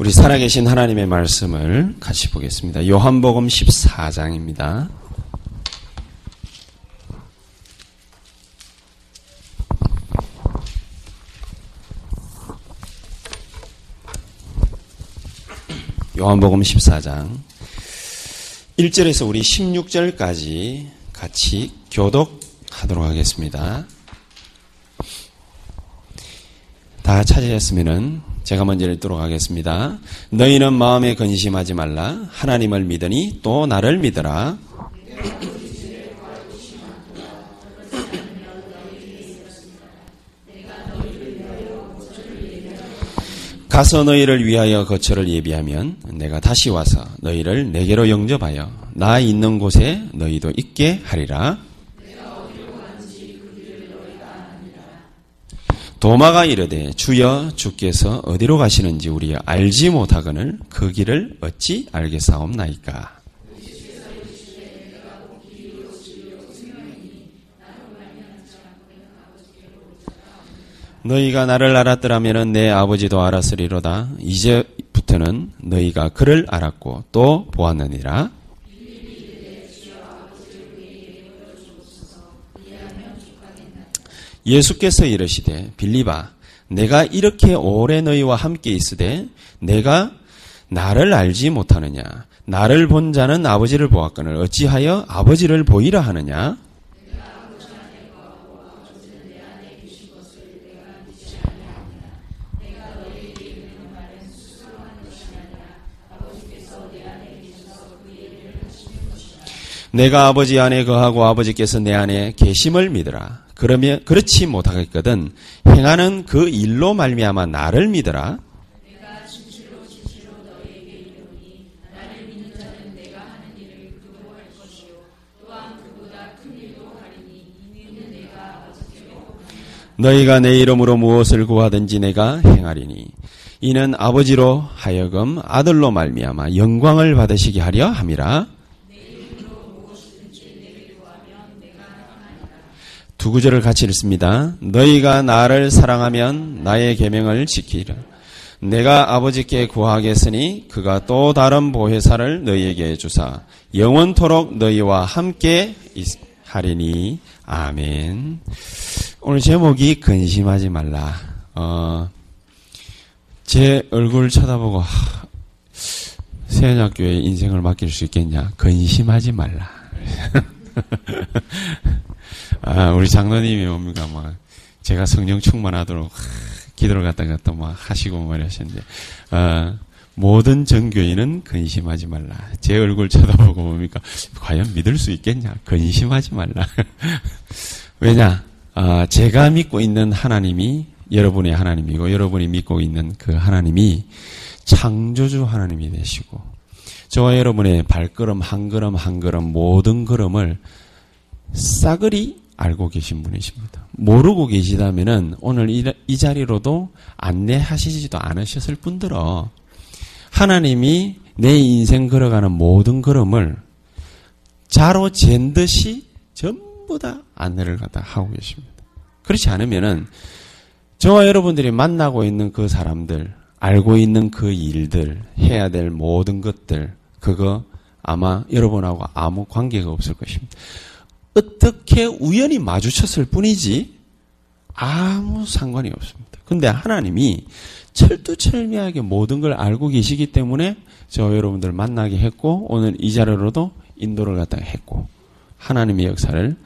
우리 살아계신 하나님의 말씀을 같이 보겠습니다. 요한복음 14장입니다. 요한복음 14장 1절에서 우리 16절까지 같이 교독하도록 하겠습니다. 다 찾으셨으면은 제가 먼저 읽도록 하겠습니다. 너희는 마음에 근심하지 말라. 하나님을 믿으니 또 나를 믿으라. 가서 너희를 위하여 거처를 예비하면 내가 다시 와서 너희를 내게로 영접하여 나 있는 곳에 너희도 있게 하리라. 도마가 이르되 주여 주께서 어디로 가시는지 우리 알지 못하거늘 그 길을 어찌 알겠사옵나이까. 너희가 나를 알았더라면 내 아버지도 알았으리로다. 이제부터는 너희가 그를 알았고 또 보았느니라. 예수께서 이르시되 빌리바 내가 이렇게 오래 너희와 함께 있으되 내가 나를 알지 못하느냐 나를 본 자는 아버지를 보았거늘 어찌하여 아버지를 보이라 하느냐 내가 아버지 안에 거하고 아버지께서 내 안에 계심을 믿으라. 그러면 그렇지 못하겠거든 행하는 그 일로 말미암아 나를 믿으라. 너희가 내 이름으로 무엇을 구하든지 내가 행하리니 이는 아버지로 하여금 아들로 말미암아 영광을 받으시게 하려 함이라. 두 구절을 같이 읽습니다. 너희가 나를 사랑하면 나의 계명을 지키라. 내가 아버지께 구하겠으니 그가 또 다른 보혜사를 너희에게 주사 영원토록 너희와 함께 하리니 아멘. 오늘 제목이 근심하지 말라. 어, 제 얼굴 쳐다보고 세연학교에 인생을 맡길 수 있겠냐? 근심하지 말라. 아, 우리 장로님이 뭡니까, 막, 제가 성령 충만하도록 기도를 갖다가 또막 하시고 말하셨는데, 아, 모든 전교인은 근심하지 말라. 제 얼굴 쳐다보고 뭡니까, 과연 믿을 수 있겠냐? 근심하지 말라. 왜냐, 아, 제가 믿고 있는 하나님이 여러분의 하나님이고, 여러분이 믿고 있는 그 하나님이 창조주 하나님이 되시고, 저와 여러분의 발걸음 한 걸음 한 걸음 모든 걸음을 싸그리 알고 계신 분이십니다. 모르고 계시다면은 오늘 이, 이 자리로도 안내하시지도 않으셨을 뿐더러 하나님이 내 인생 걸어가는 모든 걸음을 자로 잰 듯이 전부 다 안내를 갖다 하고 계십니다. 그렇지 않으면은 저와 여러분들이 만나고 있는 그 사람들, 알고 있는 그 일들, 해야 될 모든 것들, 그거 아마 여러분하고 아무 관계가 없을 것입니다. 어떻게 우연히 마주쳤을 뿐이지 아무 상관이 없습니다. 근데 하나님이 철두철미하게 모든 걸 알고 계시기 때문에 저 여러분들 만나게 했고 오늘 이 자리로도 인도를 갖다가 했고 하나님의 역사를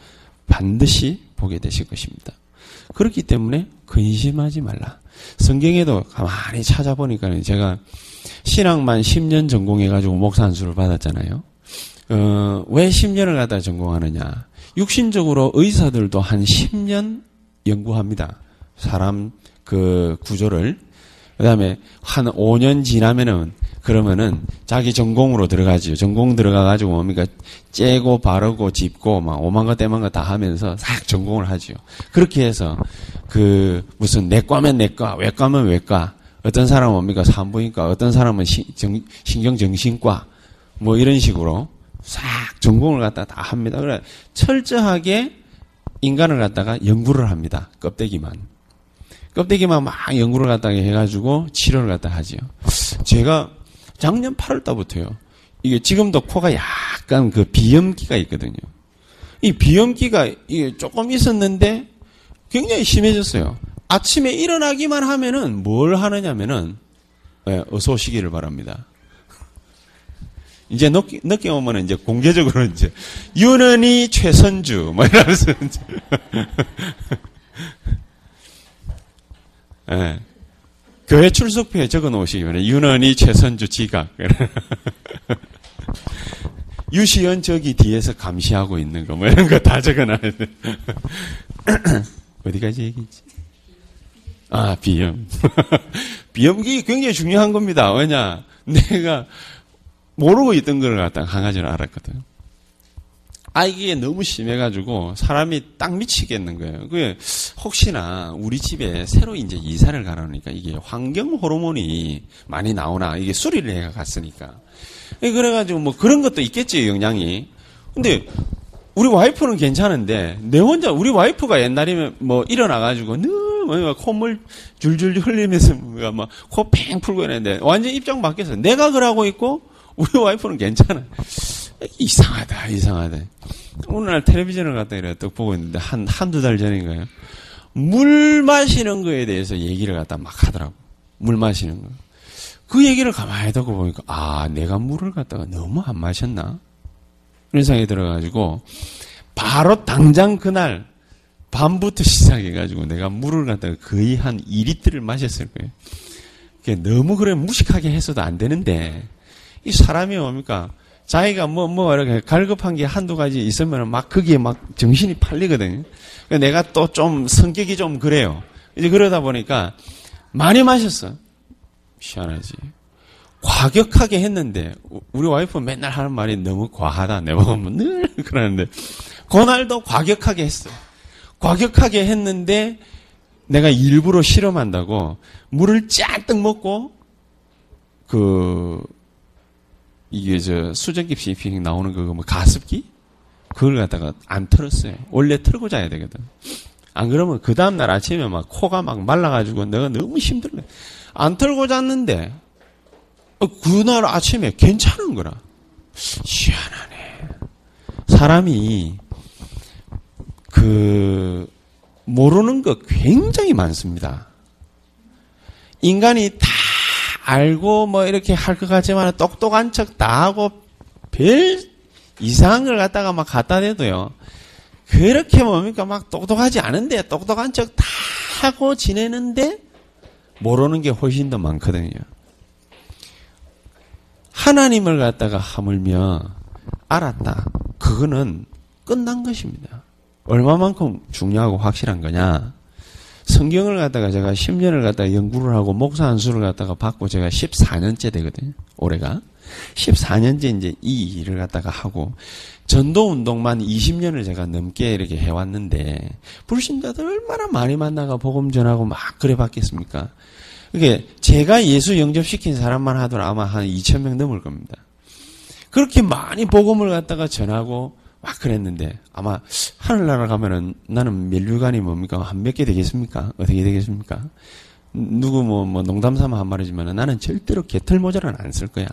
반드시 보게 되실 것입니다. 그렇기 때문에 근심하지 말라. 성경에도 가만히 찾아보니까 제가 신학만 10년 전공해가지고 목사 안수를 받았잖아요. 어, 왜 10년을 갖다 전공하느냐. 육신적으로 의사들도 한 10년 연구합니다. 사람 그 구조를. 그 다음에 한 5년 지나면은 그러면은 자기 전공으로 들어가지요. 전공 들어가가지고 뭡니까? 째고 바르고 짚고 막 오만 거 때만 거 다 하면서 싹 전공을 하지요. 그렇게 해서 그 무슨 내과면 내과, 외과면 외과, 어떤 사람은 뭡니까? 산부인과, 어떤 사람은 시, 정, 신경 정신과, 뭐 이런 식으로 싹 전공을 갖다 다 합니다. 그래 철저하게 인간을 갖다가 연구를 합니다. 껍데기만. 껍데기만 막 연구를 갖다가 해가지고 치료를 갖다 하지요. 제가 작년 8월 달부터요. 이게 지금도 코가 약간 그 비염기가 있거든요. 이 비염기가 이게 조금 있었는데 굉장히 심해졌어요. 아침에 일어나기만 하면은 뭘 하느냐면은 네, 어서 오시기를 바랍니다. 이제 늦게, 늦게 오면은 이제 공개적으로 이제 윤은이 최선주 뭐 이러면서 이제 네. 교회 출석표에 적어 놓으시기 바랍니다. 윤은이 최선주 지각. 유시연 저기 뒤에서 감시하고 있는 거, 뭐 이런 거 다 적어 놔야 돼. 어디까지 얘기했지? 아, 비염. 비염기 굉장히 중요한 겁니다. 왜냐? 내가 모르고 있던 걸 갖다가 한 가지를 알았거든. 아, 이게 너무 심해가지고 사람이 딱 미치겠는 거예요. 그 혹시나 우리 집에 새로 이제 이사를 가라니까 이게 환경 호르몬이 많이 나오나 이게 수리를 해가 갔으니까. 그래가지고 뭐 그런 것도 있겠지, 영향이. 근데 우리 와이프는 괜찮은데 내 혼자 우리 와이프가 옛날이면 뭐 일어나가지고 늘 콧물 줄줄 흘리면서 막 코 팽 풀고 이랬는데 완전 입장 바뀌었어. 내가 그러고 있고 우리 와이프는 괜찮아. 이상하다, 이상하다. 오늘 날 텔레비전을 갖다 이래 또 보고 있는데 한, 한두 달 전인가요? 물 마시는 거에 대해서 얘기를 갖다 막 하더라고. 물 마시는 거. 그 얘기를 가만히 듣고 보니까, 아, 내가 물을 갖다가 너무 안 마셨나? 그런 생각이 들어가지고, 바로 당장 그날, 밤부터 시작해가지고 내가 물을 갖다가 거의 한 2리터를 마셨을 거예요. 너무 그래 무식하게 했어도 안 되는데, 이 사람이 뭡니까? 자기가 뭐, 뭐, 이렇게 갈급한 게 한두 가지 있으면 막 거기에 막 정신이 팔리거든요. 내가 또 좀 성격이 좀 그래요. 이제 그러다 보니까 많이 마셨어. 희한하지. 과격하게 했는데, 우리 와이프 맨날 하는 말이 너무 과하다. 내가 늘 그러는데, 그날도 과격하게 했어. 과격하게 했는데, 내가 일부러 실험한다고 물을 짠뜩 먹고, 그, 이게 저 수전기 CP 나오는 그거 뭐 가습기? 그걸 갖다가 안 틀었어요. 원래 틀고 자야 되거든. 안 그러면 그 다음 날 아침에 막 코가 막 말라가지고 내가 너무 힘들어. 안 틀고 잤는데, 어, 그날 아침에 괜찮은 거라. 희한하네. 사람이, 그, 모르는 거 굉장히 많습니다. 인간이 다 알고 뭐 이렇게 할 것 같지만 똑똑한 척 다 하고 별 이상한 걸 갖다가 막 갖다 대도요. 그렇게 뭡니까? 막 똑똑하지 않은데 똑똑한 척 다 하고 지내는데 모르는 게 훨씬 더 많거든요. 하나님을 갖다가 하물며 알았다. 그거는 끝난 것입니다. 얼마만큼 중요하고 확실한 거냐? 성경을 갖다가 제가 10년을 갖다가 연구를 하고 목사 안수를 갖다가 받고 제가 14년째 되거든요. 올해가. 14년째 이제 이 일을 갖다가 하고 전도 운동만 20년을 제가 넘게 이렇게 해왔는데 불신자들 얼마나 많이 만나가 복음 전하고 막 그래 봤겠습니까? 그게 제가 예수 영접시킨 사람만 하더라도 아마 한 2천 명 넘을 겁니다. 그렇게 많이 복음을 갖다가 전하고 막 그랬는데 아마 하늘나라 가면은 나는 멸류관이 뭡니까 한 몇 개 되겠습니까? 어떻게 되겠습니까? 누구 뭐, 뭐 농담 삼아 한 말이지만 나는 절대로 개털 모자는 안 쓸 거야.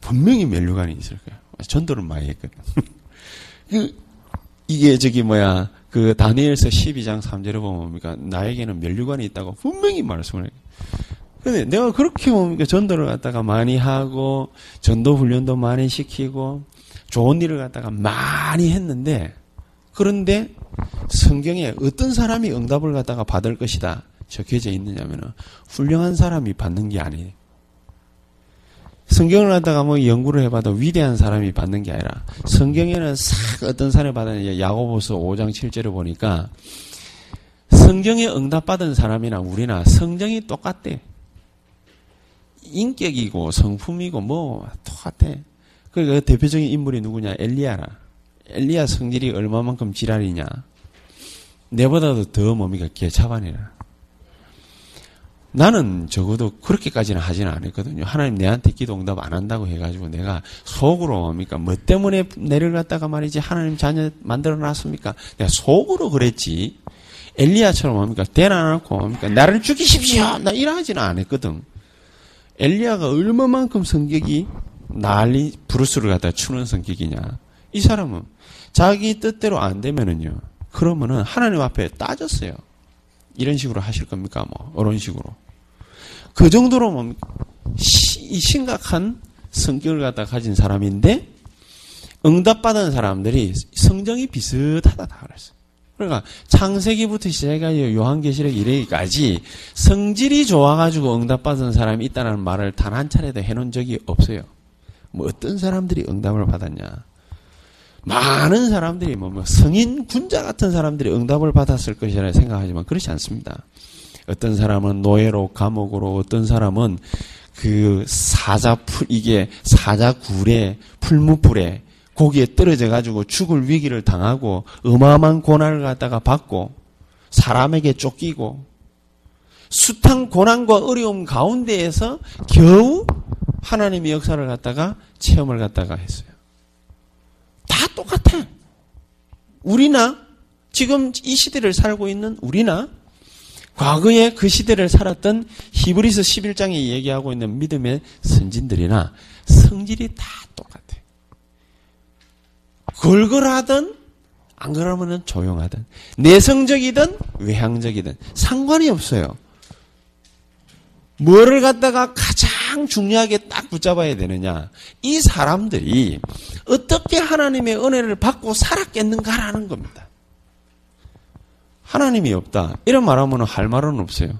분명히 멸류관이 있을 거야. 전도를 많이 했거든. 그, 이게 저기 뭐야 그 다니엘서 12장 3절에 보면 뭡니까 나에게는 멸류관이 있다고 분명히 말씀을 해. 근데 내가 그렇게 뭡니까 전도를 갖다가 많이 하고 전도 훈련도 많이 시키고 좋은 일을 갖다가 많이 했는데 그런데 성경에 어떤 사람이 응답을 갖다가 받을 것이다. 적혀져 있느냐면은 훌륭한 사람이 받는 게 아니에요. 성경을 갖다가 뭐 연구를 해봐도 위대한 사람이 받는 게 아니라 성경에는 싹 어떤 사람이 받았는지 야고보서 5장 7절을 보니까 성경에 응답받은 사람이나 우리나 성정이 똑같대. 인격이고 성품이고 뭐 똑같아. 그러니까 대표적인 인물이 누구냐? 엘리야라. 엘리야 성질이 얼마만큼 지랄이냐? 내보다도 더 뭡니까? 개차반이라. 나는 적어도 그렇게까지는 하지는 않았거든요. 하나님 내한테 기도 응답 안 한다고 해가지고 내가 속으로 뭡니까? 뭐 때문에 내를 갖다가 말이지 하나님 자녀 만들어 놨습니까? 내가 속으로 그랬지. 엘리야처럼 뭡니까? 대나놓고 뭡니까? 나를 죽이십시오! 나 이러지는 않았거든. 엘리야가 얼마만큼 성격이 난리 브루스를 갖다 추는 성격이냐. 이 사람은 자기 뜻대로 안 되면은요. 그러면은 하나님 앞에 따졌어요. 이런 식으로 하실 겁니까? 뭐, 이런 식으로. 그 정도로 뭐, 시, 심각한 성격을 갖다 가진 사람인데, 응답받은 사람들이 성정이 비슷하다 다 그랬어요. 그러니까 창세기부터 시작해가지고 요한계시록 이래기까지 성질이 좋아가지고 응답받은 사람이 있다는 말을 단 한 차례도 해놓은 적이 없어요. 뭐 어떤 사람들이 응답을 받았냐. 많은 사람들이 뭐, 뭐 성인 군자 같은 사람들이 응답을 받았을 것이라 생각하지만 그렇지 않습니다. 어떤 사람은 노예로 감옥으로 어떤 사람은 그 사자풀 이게 사자굴에 풀무불에 고기에 떨어져 가지고 죽을 위기를 당하고 어마어마한 고난을 갖다가 받고 사람에게 쫓기고 숱한 고난과 어려움 가운데에서 겨우 하나님의 역사를 갖다가 체험을 갖다가 했어요. 다 똑같아. 우리나 지금 이 시대를 살고 있는 우리나 과거에 그 시대를 살았던 히브리서 11장에 얘기하고 있는 믿음의 선진들이나 성질이 다 똑같아. 걸걸하든 안 그러면은 조용하든 내성적이든 외향적이든 상관이 없어요. 뭐를 갖다가 가장 중요하게 딱 붙잡아야 되느냐. 이 사람들이 어떻게 하나님의 은혜를 받고 살았겠는가라는 겁니다. 하나님이 없다. 이런 말하면 할 말은 없어요.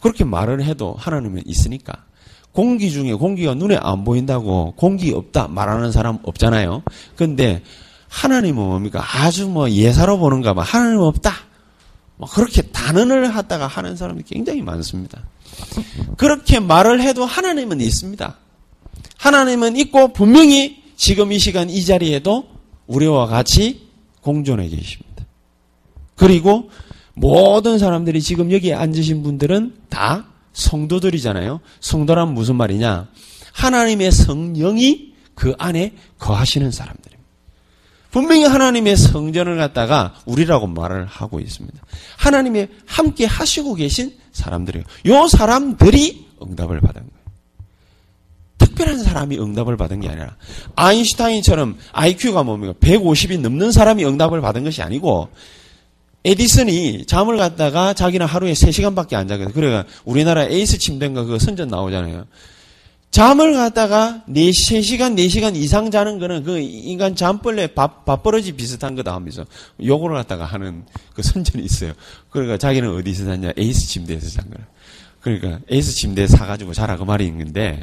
그렇게 말을 해도 하나님은 있으니까. 공기 중에 공기가 눈에 안 보인다고 공기 없다 말하는 사람 없잖아요. 근데 하나님은 뭡니까? 아주 뭐 예사로 보는가 봐. 하나님 없다. 뭐 그렇게 단언을 하다가 하는 사람이 굉장히 많습니다. 그렇게 말을 해도 하나님은 있습니다. 하나님은 있고 분명히 지금 이 시간 이 자리에도 우리와 같이 공존해 계십니다. 그리고 모든 사람들이 지금 여기에 앉으신 분들은 다 성도들이잖아요. 성도란 무슨 말이냐? 하나님의 성령이 그 안에 거하시는 사람들입니다. 분명히 하나님의 성전을 갖다가 우리라고 말을 하고 있습니다. 하나님의 함께 하시고 계신 사람들이에요. 요 사람들이 응답을 받은 거예요. 특별한 사람이 응답을 받은 게 아니라 아인슈타인처럼 IQ가 뭡니까? 150이 넘는 사람이 응답을 받은 것이 아니고 에디슨이 잠을 갖다가 자기는 하루에 3시간밖에 안 자거든. 그래가 우리나라 에이스 침대인가 그거 선전 나오잖아요. 잠을 갖다가 4, 3시간, 4시간 이상 자는 거는 그 인간 잠벌레 밥, 밥버러지 비슷한 거다 하면서 요거를 갖다가 하는 그 선전이 있어요. 그러니까 자기는 어디서 잤냐? 에이스 침대에서 잔 거야. 그러니까 에이스 침대 사가지고 자라 그 말이 있는데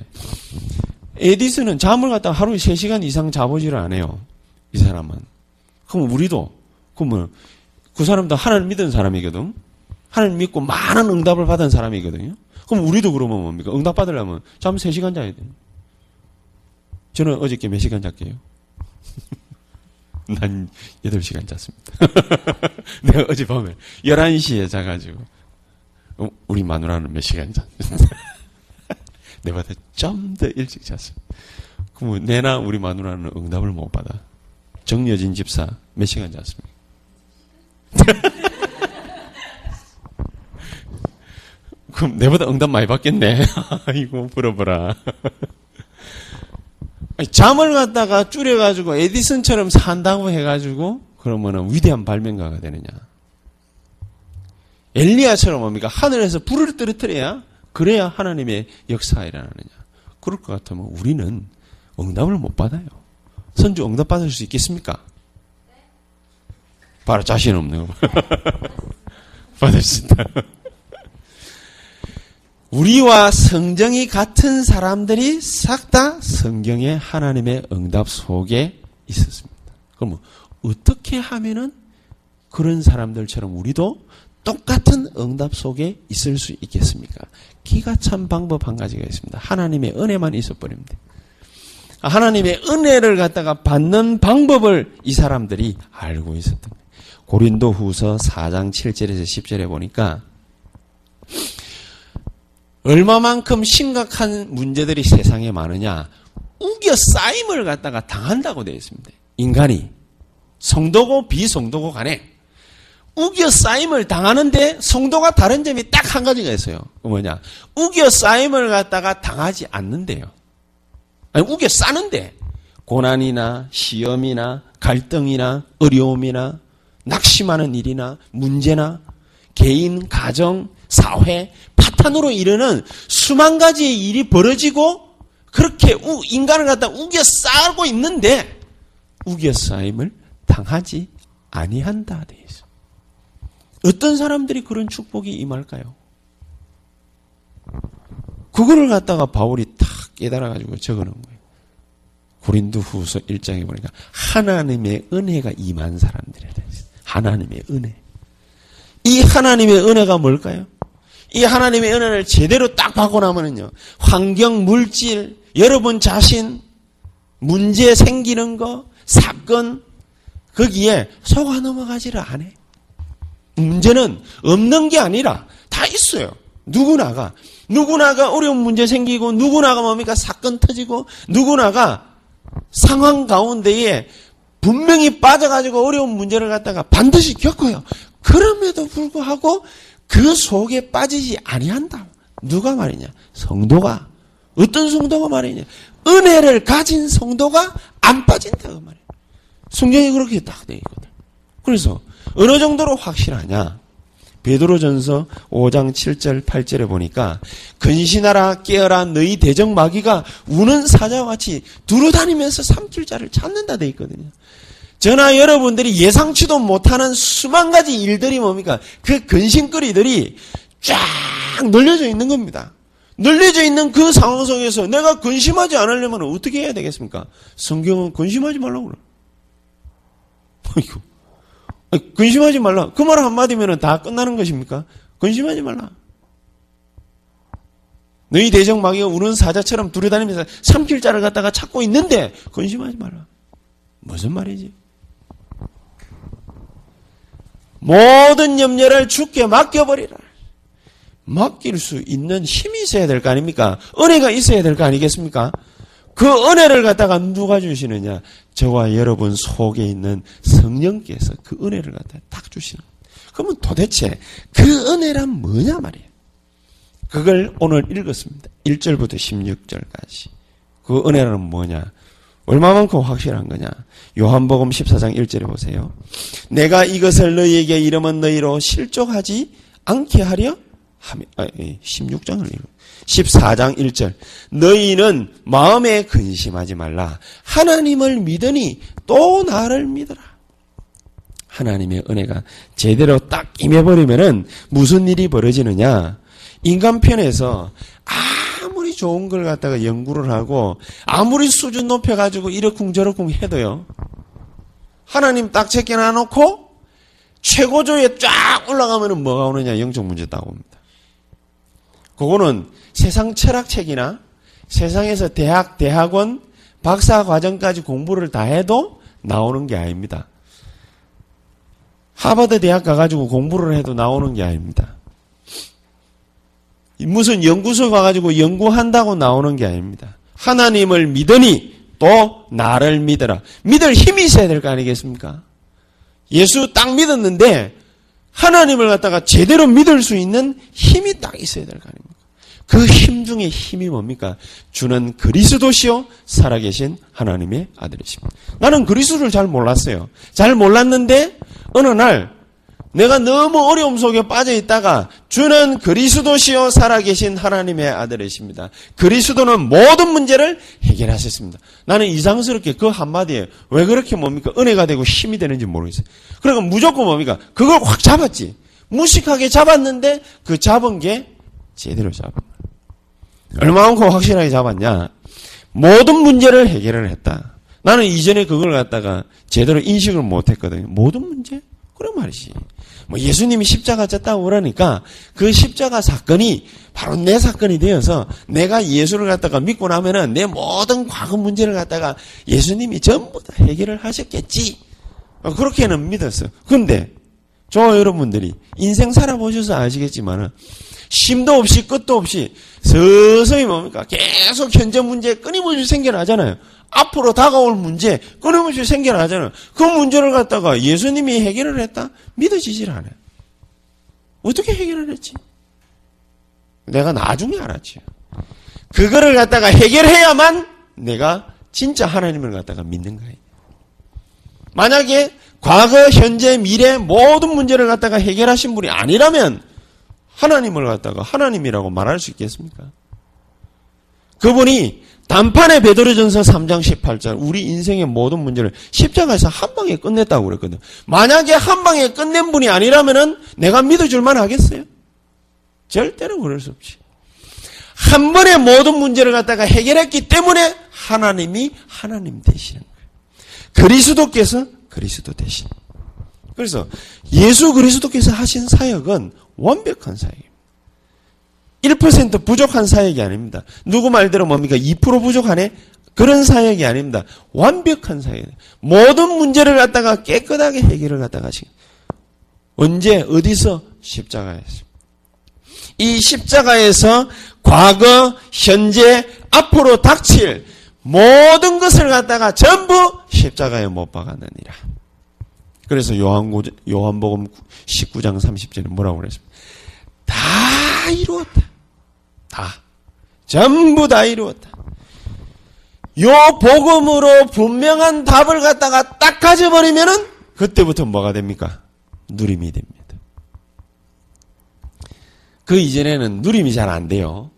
에디슨은 잠을 갖다가 하루에 3시간 이상 자보지를 안 해요. 이 사람은. 그럼 우리도, 그러면 그 사람도 하나님 믿은 사람이거든. 하나님 믿고 많은 응답을 받은 사람이거든요. 그럼 우리도 그러면 뭡니까? 응답 받으려면 잠 3시간 자야 돼요. 저는 어저께 몇 시간 잤게요? 난 8시간 잤습니다. 내가 어젯밤에 11시에 자가지고, 어, 우리 마누라는 몇 시간 잤습니다. 내보다 좀 더 일찍 잤습니다. 그럼 내나 우리 마누라는 응답을 못 받아. 정여진 집사 몇 시간 잤습니까? 그럼 내보다 응답 많이 받겠네. 아이고, 부러워라. 잠을 갖다가 줄여가지고 에디슨처럼 산다고 해가지고 그러면은 위대한 발명가가 되느냐. 엘리야처럼 뭡니까? 하늘에서 불을 떨어뜨려야 그래야 하나님의 역사가 일어나느냐. 그럴 것 같으면 우리는 응답을 못 받아요. 선주 응답 받을 수 있겠습니까? 바로 자신 없는 거. 받을 수 있다. 우리와 성정이 같은 사람들이 싹 다 성경의 하나님의 응답 속에 있었습니다. 그럼 어떻게 하면은 그런 사람들처럼 우리도 똑같은 응답 속에 있을 수 있겠습니까? 기가 찬 방법 한 가지가 있습니다. 하나님의 은혜만 있어버립니다. 하나님의 은혜를 갖다가 받는 방법을 이 사람들이 알고 있었던 거예요. 고린도 후서 4장 7절에서 10절에 보니까 얼마만큼 심각한 문제들이 세상에 많으냐 우겨 쌓임을 갖다가 당한다고 되어 있습니다. 인간이 성도고 비성도고 간에 우겨 쌓임을 당하는데 성도가 다른 점이 딱 한 가지가 있어요. 그 뭐냐? 우겨 쌓임을 갖다가 당하지 않는데요. 아니 우겨 싸는데 고난이나 시험이나 갈등이나 어려움이나 낙심하는 일이나 문제나 개인, 가정, 사회, 파탄으로 이르는 수만 가지의 일이 벌어지고 그렇게 인간을 갖다 우겨 쌓고 있는데 우겨 쌓임을 당하지 아니한다 돼 있어. 어떤 사람들이 그런 축복이 임할까요? 그거를 갖다가 바울이 탁 깨달아 가지고 적어 놓은 거예요. 고린도 후서 1장에 보니까 하나님의 은혜가 임한 사람들이라 했어요. 하나님의 은혜. 이 하나님의 은혜가 뭘까요? 이 하나님의 은혜를 제대로 딱 받고 나면은요, 환경, 물질, 여러분 자신, 문제 생기는 거, 사건, 거기에 속아 넘어가지를 않아. 문제는 없는 게 아니라 다 있어요. 누구나가. 누구나가 어려운 문제 생기고, 누구나가 뭡니까? 사건 터지고, 누구나가 상황 가운데에 분명히 빠져가지고 어려운 문제를 갖다가 반드시 겪어요. 그럼에도 불구하고 그 속에 빠지지 아니한다. 누가 말이냐? 성도가. 어떤 성도가 말이냐? 은혜를 가진 성도가 안 빠진다. 그 말이야. 성경이 그렇게 딱 되어 있거든. 그래서 어느 정도로 확실하냐? 베드로전서 5장 7절 8절에 보니까 근신하라 깨어라 너희 대적 마귀가 우는 사자와 같이 두루다니면서 삼킬 자를 찾는다 돼 있거든요. 저나 여러분들이 예상치도 못하는 수만 가지 일들이 뭡니까? 그 근심거리들이 쫙 널려져 있는 겁니다. 널려져 있는 그 상황 속에서 내가 근심하지 않으려면 어떻게 해야 되겠습니까? 성경은 근심하지 말라고 그래. 아이고. 근심하지 말라. 그 말 한마디면 다 끝나는 것입니까? 근심하지 말라. 너희 대적 마귀가 우는 사자처럼 두려다니면서 삼킬 자를 갖다가 찾고 있는데 근심하지 말라. 무슨 말이지? 모든 염려를 죽게 맡겨버리라. 맡길 수 있는 힘이 있어야 될 거 아닙니까? 은혜가 있어야 될 거 아니겠습니까? 그 은혜를 갖다가 누가 주시느냐? 저와 여러분 속에 있는 성령께서 그 은혜를 갖다 딱 주시는. 그러면 도대체 그 은혜란 뭐냐 말이에요. 그걸 오늘 읽었습니다. 1절부터 16절까지. 그 은혜는 뭐냐? 얼마만큼 확실한 거냐? 요한복음 14장 1절에 보세요. 내가 이것을 너희에게 이름은 너희로 실족하지 않게 하려 하며, 아, 16장을 읽어. 14장 1절. 너희는 마음에 근심하지 말라. 하나님을 믿으니 또 나를 믿어라. 하나님의 은혜가 제대로 딱 임해버리면은 무슨 일이 벌어지느냐? 인간 편에서 아무리 좋은 걸 갖다가 연구를 하고 아무리 수준 높여가지고 이러쿵저러쿵 해도요. 하나님 딱 제껴놔놓고 최고조에 쫙 올라가면은 뭐가 오느냐? 영적 문제 따옵니다. 그거는 세상 철학책이나 세상에서 대학, 대학원, 박사 과정까지 공부를 다 해도 나오는 게 아닙니다. 하버드 대학 가가지고 공부를 해도 나오는 게 아닙니다. 무슨 연구소 가가지고 연구한다고 나오는 게 아닙니다. 하나님을 믿으니 또 나를 믿어라. 믿을 힘이 있어야 될 거 아니겠습니까? 예수 딱 믿었는데 하나님을 갖다가 제대로 믿을 수 있는 힘이 딱 있어야 될 거 아닙니까? 그 힘 중에 힘이 뭡니까? 주는 그리스도시요 살아계신 하나님의 아들이십니다. 나는 그리스도를 잘 몰랐어요. 잘 몰랐는데 어느 날 내가 너무 어려움 속에 빠져 있다가 주는 그리스도시요 살아계신 하나님의 아들이십니다. 그리스도는 모든 문제를 해결하셨습니다. 나는 이상스럽게 그 한마디에 왜 그렇게 뭡니까? 은혜가 되고 힘이 되는지 모르겠어요. 그러니까 무조건 뭡니까? 그걸 확 잡았지. 무식하게 잡았는데 그 잡은 게 제대로 잡은 거예요. 얼마만큼 확실하게 잡았냐? 모든 문제를 해결을 했다. 나는 이전에 그걸 갖다가 제대로 인식을 못 했거든요. 모든 문제? 그런 말이지. 뭐 예수님이 십자가 졌다고 그러니까 그 십자가 사건이 바로 내 사건이 되어서 내가 예수를 갖다가 믿고 나면은 내 모든 과거 문제를 갖다가 예수님이 전부 다 해결을 하셨겠지. 어, 그렇게는 믿었어. 근데 저 여러분들이 인생 살아보셔서 아시겠지만은 심도 없이 끝도 없이 서서히 뭡니까? 계속 현재 문제 끊임없이 생겨나잖아요. 앞으로 다가올 문제 끊임없이 생겨나잖아요. 그 문제를 갖다가 예수님이 해결을 했다? 믿어지질 않아요. 어떻게 해결을 했지? 내가 나중에 알았지. 그거를 갖다가 해결해야만 내가 진짜 하나님을 갖다가 믿는 거예요. 만약에 과거, 현재, 미래 모든 문제를 갖다가 해결하신 분이 아니라면 하나님을 갖다가 하나님이라고 말할 수 있겠습니까? 그분이 단판에 베드로전서 3장 18절 우리 인생의 모든 문제를 십자가에서 한 방에 끝냈다고 그랬거든. 만약에 한 방에 끝낸 분이 아니라면은 내가 믿어줄 만 하겠어요? 절대로 그럴 수 없지. 한 번에 모든 문제를 갖다가 해결했기 때문에 하나님이 하나님 되시는 거예요. 그리스도께서 그리스도 되신. 그래서 예수 그리스도께서 하신 사역은 완벽한 사역입니다. 1% 부족한 사역이 아닙니다. 누구 말대로 뭡니까? 2% 부족하네? 그런 사역이 아닙니다. 완벽한 사역이에요. 모든 문제를 갖다가 깨끗하게 해결을 갖다가 하신. 언제, 어디서? 십자가에서. 이 십자가에서 과거, 현재, 앞으로 닥칠 모든 것을 갖다가 전부 십자가에 못 박았느니라. 그래서 요한복음 19장 30절에 뭐라고 그랬습니까? 다 이루었다. 다. 전부 다 이루었다. 요 복음으로 분명한 답을 갖다가 딱 가져버리면은 그때부터 뭐가 됩니까? 누림이 됩니다. 그 이전에는 누림이 잘 안 돼요.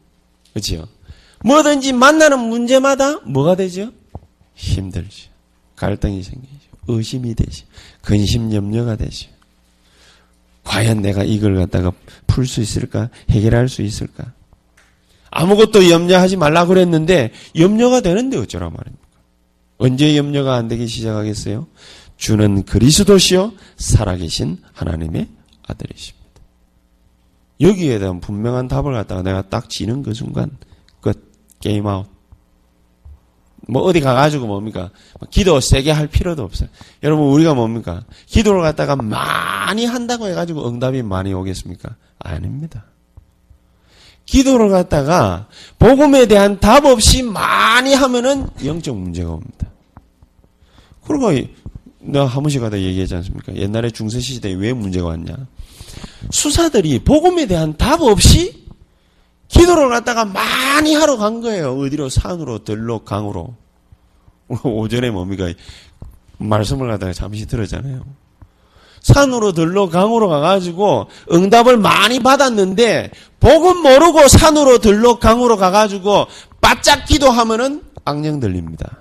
그렇죠? 뭐든지 만나는 문제마다 뭐가 되죠? 힘들죠. 갈등이 생기죠. 의심이 되죠. 근심 염려가 되죠. 과연 내가 이걸 갖다가 풀 수 있을까? 해결할 수 있을까? 아무것도 염려하지 말라 그랬는데 염려가 되는데 어쩌라 말입니까? 언제 염려가 안 되기 시작하겠어요? 주는 그리스도시요 살아계신 하나님의 아들이십니다. 여기에 대한 분명한 답을 갖다가 내가 딱 지는 그 순간 끝 게임 아웃. 뭐 어디 가가지고 뭡니까? 기도 세게 할 필요도 없어요. 여러분 우리가 뭡니까? 기도를 갖다가 많이 한다고 해가지고 응답이 많이 오겠습니까? 아닙니다. 기도를 갖다가 복음에 대한 답 없이 많이 하면은 영적 문제가 옵니다. 그리고 내가 한 번씩 가다 얘기하지 않습니까? 옛날에 중세시대에 왜 문제가 왔냐? 수사들이 복음에 대한 답 없이 기도를 갖다가 많이 하러 간 거예요. 어디로 산으로 들로 강으로. 오전에 뭡니까? 말씀을 갖다가 잠시 들었잖아요. 산으로 들로 강으로 가가지고 응답을 많이 받았는데 복음 모르고 산으로 들로 강으로 가가지고 바짝 기도하면은 악령 들립니다.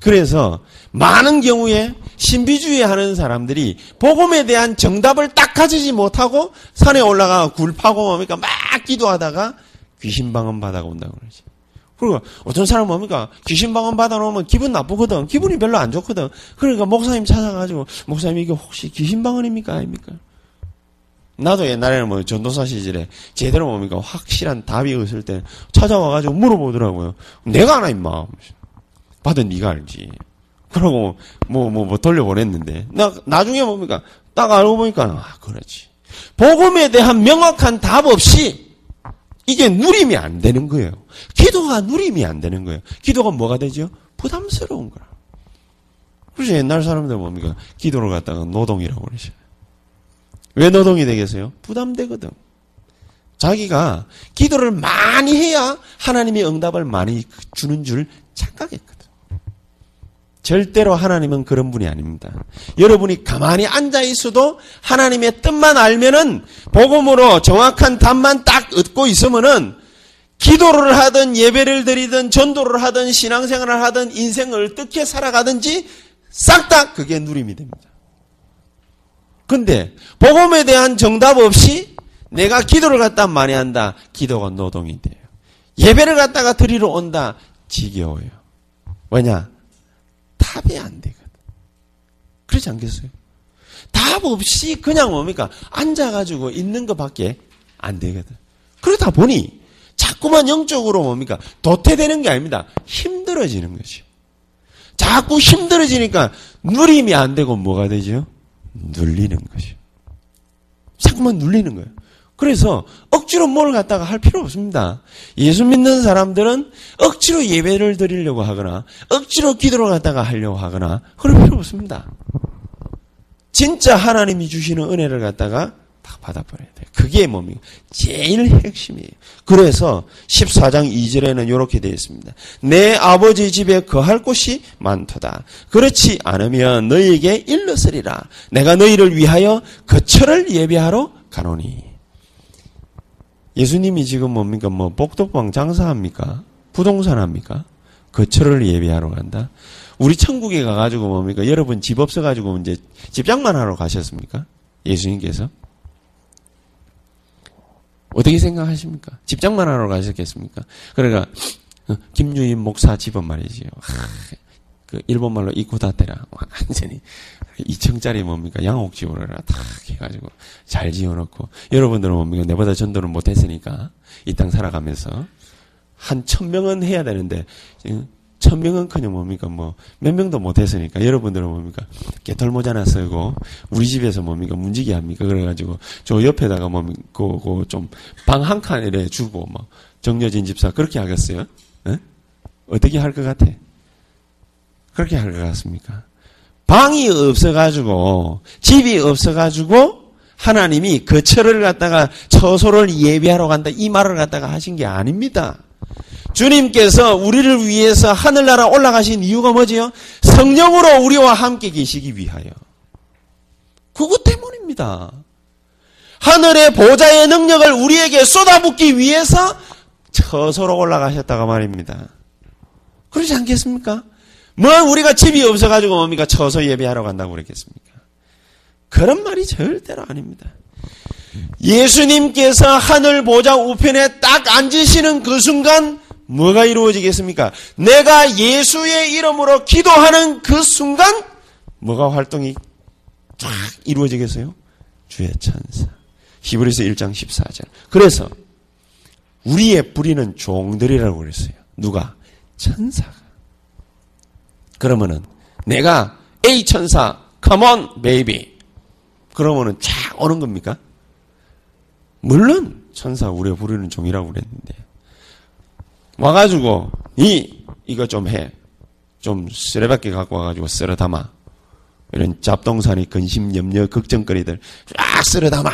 그래서 많은 경우에 신비주의 하는 사람들이 복음에 대한 정답을 딱 가지지 못하고 산에 올라가 굴 파고 뭡니까 막 기도하다가 귀신 방언 받아온다고 그러지. 그리고 어떤 사람은 뭡니까? 귀신 방언 받아놓으면 기분 나쁘거든. 기분이 별로 안 좋거든. 그러니까 목사님 찾아가지고 목사님 이게 혹시 귀신 방언입니까? 아닙니까? 나도 옛날에는 뭐 전도사 시절에 제대로 뭡니까? 확실한 답이 없을 때 찾아와가지고 물어보더라고요. 내가 하나 임마. 받은 네가 알지. 그러고 뭐뭐 뭐, 뭐 돌려보냈는데 나 나중에 뭡니까? 딱 알고 보니까 아 그렇지. 복음에 대한 명확한 답 없이 이게 누림이 안 되는 거예요. 기도가 누림이 안 되는 거예요. 기도가 뭐가 되죠? 부담스러운 거라. 그래서 옛날 사람들 뭡니까? 기도를 갖다가 노동이라고 그러죠. 왜 노동이 되겠어요? 부담되거든. 자기가 기도를 많이 해야 하나님이 응답을 많이 주는 줄 착각했거든. 절대로 하나님은 그런 분이 아닙니다. 여러분이 가만히 앉아 있어도 하나님의 뜻만 알면은 복음으로 정확한 답만 딱 얻고 있으면은 기도를 하든 예배를 드리든 전도를 하든 신앙생활을 하든 인생을 어떻게 살아가든지 싹 다 그게 누림이 됩니다. 근데 복음에 대한 정답 없이 내가 기도를 갖다 많이 한다. 기도가 노동이 돼요. 예배를 갖다가 드리러 온다. 지겨워요. 왜냐? 답이 안 되거든. 그렇지 않겠어요? 답 없이 그냥 뭡니까? 앉아가지고 있는 것밖에 안 되거든. 그러다 보니 자꾸만 영적으로 뭡니까? 도태되는 게 아닙니다. 힘들어지는 거죠. 자꾸 힘들어지니까 누림이 안 되고 뭐가 되죠? 눌리는 거죠. 자꾸만 눌리는 거예요. 그래서 억지로 뭘 갖다가 할 필요 없습니다. 예수 믿는 사람들은 억지로 예배를 드리려고 하거나 억지로 기도를 갖다가 하려고 하거나 그럴 필요 없습니다. 진짜 하나님이 주시는 은혜를 갖다가 다 받아버려야 돼요. 그게 뭡니까? 제일 핵심이에요. 그래서 14장 2절에는 이렇게 되어 있습니다. 내 아버지 집에 거할 곳이 많도다. 그렇지 않으면 너희에게 일렀으리라. 내가 너희를 위하여 거처를 예비하러 가노니. 예수님이 지금 뭡니까? 뭐 복덕방 장사합니까? 부동산 합니까? 거처를 예비하러 간다. 우리 천국에 가가지고 뭡니까? 여러분 집 없어가지고 이제 집장만 하러 가셨습니까? 예수님께서? 어떻게 생각하십니까? 집장만 하러 가셨겠습니까? 그러니까 어, 김유인 목사 집은 말이지요. 그 일본 말로 이쿠다테라. 완전히 2층짜리 뭡니까? 양옥집으로 다 해가지고 잘 지어놓고 여러분들은 뭡니까? 내보다 전도를 못했으니까 이 땅 살아가면서 한 천 명은 해야 되는데 천 명은 그냥 뭡니까? 뭐 몇 명도 못했으니까 여러분들은 뭡니까? 개털 모자나 쓰고 우리 집에서 뭡니까? 문지기 합니까? 그래가지고 저 옆에다가 뭡니까 좀방 한 칸에 주고 뭐 정여진 집사 그렇게 하겠어요? 에? 어떻게 할 것 같아? 그렇게 할 것 같습니까? 방이 없어가지고 집이 없어가지고 하나님이 거처를 갖다가 처소를 예비하러 간다 이 말을 갖다가 하신 게 아닙니다. 주님께서 우리를 위해서 하늘나라 올라가신 이유가 뭐지요? 성령으로 우리와 함께 계시기 위하여. 그것 때문입니다. 하늘의 보좌의 능력을 우리에게 쏟아붓기 위해서 처소로 올라가셨다가 말입니다. 그렇지 않겠습니까? 뭐 우리가 집이 없어가지고 뭡니까? 처소 예배하러 간다고 그랬겠습니까? 그런 말이 절대로 아닙니다. 예수님께서 하늘 보좌 우편에 딱 앉으시는 그 순간 뭐가 이루어지겠습니까? 내가 예수의 이름으로 기도하는 그 순간 뭐가 활동이 쫙 이루어지겠어요? 주의 천사. 히브리서 1장 14절. 그래서 우리의 뿌리는 종들이라고 그랬어요. 누가? 천사가. 그러면은 내가 A 천사, come on, baby. 그러면은 쫙 오는 겁니까? 물론 천사 우리가 부르는 종이라고 그랬는데 와가지고 이 이거 좀 해. 좀 쓰레받게 갖고 와가지고 쓸어 담아. 이런 잡동사니 근심 염려 걱정거리들 쫙 쓸어 담아.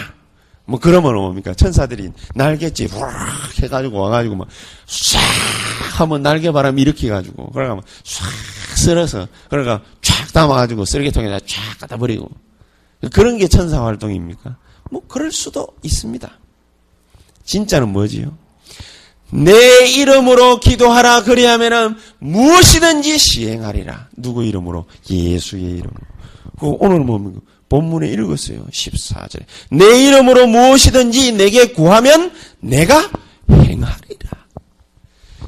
뭐 그러면 뭡니까 천사들이 날겠지 후락 해가지고 와가지고 막싹 하면 날개 바람 일으켜가지고 그러면 싹 쓸어서 그러니까 쫙 담아가지고 쓰레기통에다 쫙 갖다 버리고 그런 게 천사 활동입니까? 뭐 그럴 수도 있습니다. 진짜는 뭐지요? 내 이름으로 기도하라 그리하면은 무엇이든지 시행하리라. 누구 이름으로? 예수의 이름으로. 그 오늘 뭡니까? 본문에 읽었어요. 14절에. 내 이름으로 무엇이든지 내게 구하면 내가 행하리라.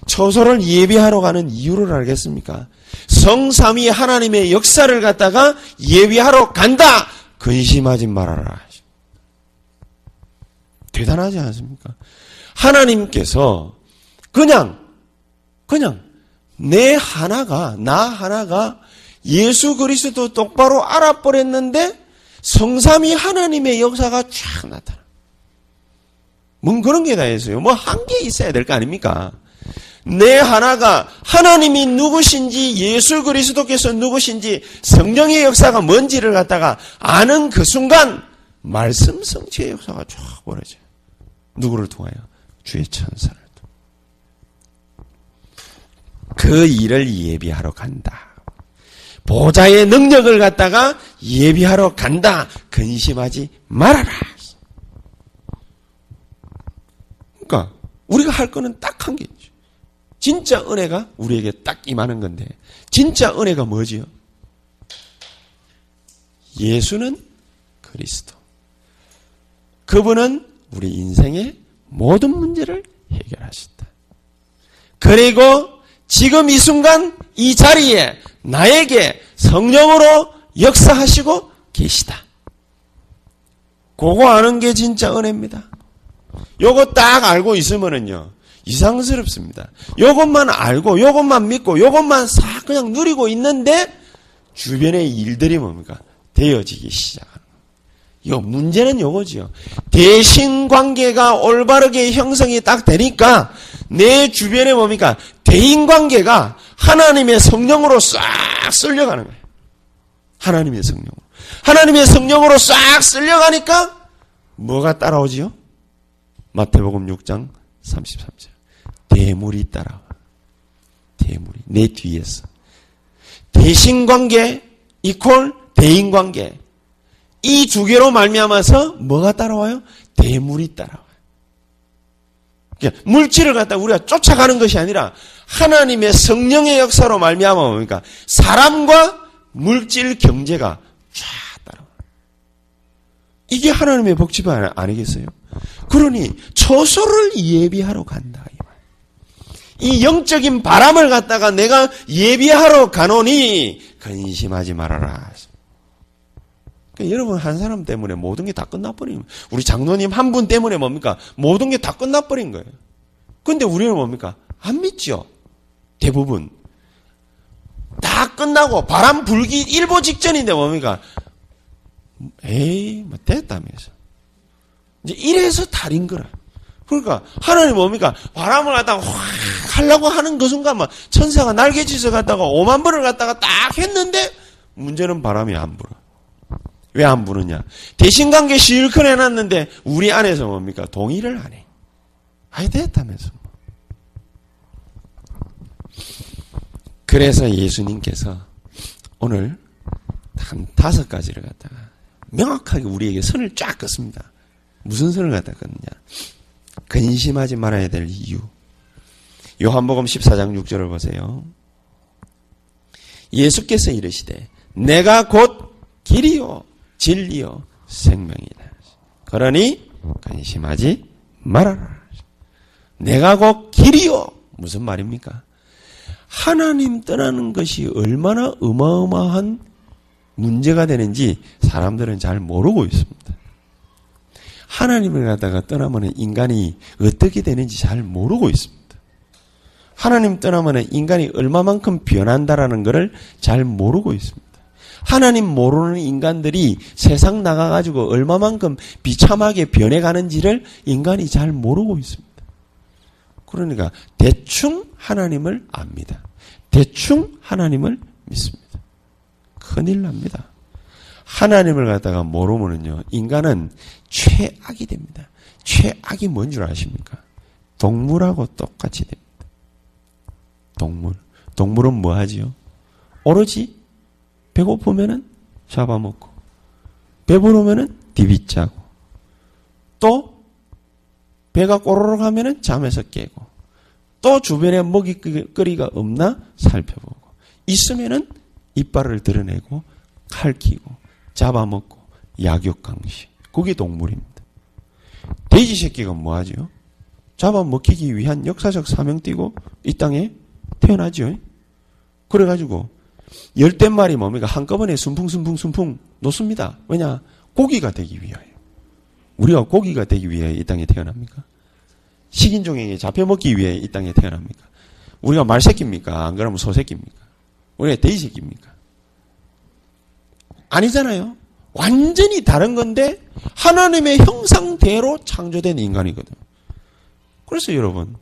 처소를 예비하러 가는 이유를 알겠습니까? 성삼위 하나님의 역사를 갖다가 예비하러 간다. 근심하지 말아라. 대단하지 않습니까? 하나님께서 그냥, 그냥 내 하나가, 나 하나가 예수 그리스도 똑바로 알아버렸는데 성삼이 하나님의 역사가 쫙 나타나. 뭔 그런 게 다 있어요. 뭐한개 있어야 될 거 아닙니까? 내 하나가 하나님이 누구신지 예수 그리스도께서 누구신지 성령의 역사가 뭔지를 갖다가 아는 그 순간 말씀 성취의 역사가 쫙 벌어져요. 누구를 통하여? 주의 천사를 그 일을 예비하러 간다. 보좌의 능력을 갖다가 예비하러 간다. 근심하지 말아라. 그러니까 우리가 할 거는 딱한개 있죠. 진짜 은혜가 우리에게 딱 임하는 건데 진짜 은혜가 뭐지요? 예수는 그리스도. 그분은 우리 인생의 모든 문제를 해결하신다. 그리고 지금 이 순간 이 자리에 나에게 성령으로 역사하시고 계시다. 그거 아는 게 진짜 은혜입니다. 요거 딱 알고 있으면은요. 이상스럽습니다. 요것만 알고 요것만 믿고 요것만 싹 그냥 누리고 있는데 주변의 일들이 뭡니까? 되어지기 시작하는 거예요. 요 문제는 요거지요. 대신 관계가 올바르게 형성이 딱 되니까 내 주변에 뭡니까? 대인 관계가 하나님의 성령으로 싹 쓸려가는 거예요. 하나님의 성령. 하나님의 성령으로 싹 쓸려가니까 뭐가 따라오지요? 마태복음 6장 33절. 대물이 따라와. 대물이. 내 뒤에서. 대신관계 이퀄 대인관계. 이 두 개로 말미암아서 뭐가 따라와요? 대물이 따라와요. 그러니까 물질을 갖다 우리가 쫓아가는 것이 아니라 하나님의 성령의 역사로 말미암아 뭡니까? 사람과 물질 경제가 쫙 따라와. 이게 하나님의 복집 아니겠어요? 그러니 처소를 예비하러 간다. 이 영적인 바람을 갖다가 내가 예비하러 가노니 근심하지 말아라. 그러니까 여러분 한 사람 때문에 모든 게 다 끝나버린 우리 장로님 한 분 때문에 뭡니까? 모든 게 다 끝나버린 거예요. 근데 우리는 뭡니까? 안 믿죠. 대부분. 다 끝나고 바람 불기 일보 직전인데 뭡니까? 에이, 뭐 됐다면서. 이제 이래서 달인 거라. 그러니까 하나님 뭡니까? 바람을 갖다가 확 하려고 하는 그 순간 막 천사가 날개짓을 갖다가 5만 번을 갖다가 딱 했는데 문제는 바람이 안 불어. 왜 안 부느냐? 대신 관계 실컷 해놨는데 우리 안에서 뭡니까? 동의를 안 해. 아이 됐다면서. 그래서 예수님께서 오늘 한 다섯 가지를 갖다가 명확하게 우리에게 선을 쫙 긋습니다. 무슨 선을 갖다 긋느냐? 근심하지 말아야 될 이유. 요한복음 14장 6절을 보세요. 예수께서 이르시되 내가 곧 길이요 진리요 생명이다. 그러니 근심하지 말아라. 내가 곧 길이요 무슨 말입니까? 하나님 떠나는 것이 얼마나 어마어마한 문제가 되는지 사람들은 잘 모르고 있습니다. 하나님을 갖다가 떠나면 인간이 어떻게 되는지 잘 모르고 있습니다. 하나님 떠나면 인간이 얼마만큼 변한다라는 것을 잘 모르고 있습니다. 하나님 모르는 인간들이 세상 나가가지고 얼마만큼 비참하게 변해가는지를 인간이 잘 모르고 있습니다. 그러니까 대충 하나님을 압니다. 대충 하나님을 믿습니다. 큰일 납니다. 하나님을 갖다가 모르면요, 인간은 최악이 됩니다. 최악이 뭔 줄 아십니까? 동물하고 똑같이 됩니다. 동물. 동물은 뭐 하지요? 오로지 배고프면은 잡아먹고, 배부르면은 디비짜고, 또 배가 꼬르륵 하면은 잠에서 깨고, 또 주변에 먹이거리가 없나 살펴보고, 있으면은 이빨을 드러내고, 칼키고, 잡아먹고 약육강식. 그게 동물입니다. 돼지 새끼가 뭐 하죠? 잡아먹히기 위한 역사적 사명 띠고 이 땅에 태어나죠. 그래가지고 열댓 마리 뭡니까? 한꺼번에 순풍순풍 순풍 놓습니다. 왜냐? 고기가 되기 위하여. 우리가 고기가 되기 위해 이 땅에 태어납니까? 식인종에게 잡혀먹기 위해 이 땅에 태어납니까? 우리가 말새끼입니까? 안 그러면 소새끼입니까? 우리가 돼지새끼입니까? 아니잖아요. 완전히 다른 건데 하나님의 형상대로 창조된 인간이거든. 그래서 여러분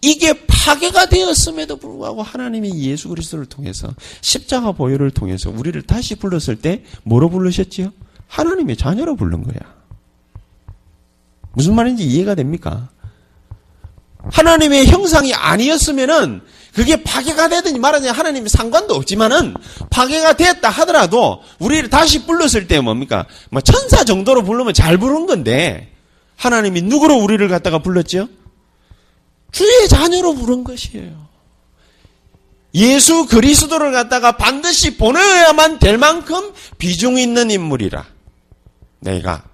이게 파괴가 되었음에도 불구하고 하나님이 예수 그리스도를 통해서 십자가 보혈을 통해서 우리를 다시 불렀을 때 뭐로 부르셨지요? 하나님의 자녀로 부른 거야. 무슨 말인지 이해가 됩니까? 하나님의 형상이 아니었으면은 그게 파괴가 되든지 말하냐 하나님이 상관도 없지만은 파괴가 됐다 하더라도 우리를 다시 불렀을 때 뭡니까? 뭐 천사 정도로 부르면 잘 부른 건데 하나님이 누구로 우리를 갖다가 불렀죠? 주의 자녀로 부른 것이에요. 예수 그리스도를 갖다가 반드시 보내야만 될 만큼 비중 있는 인물이라. 내가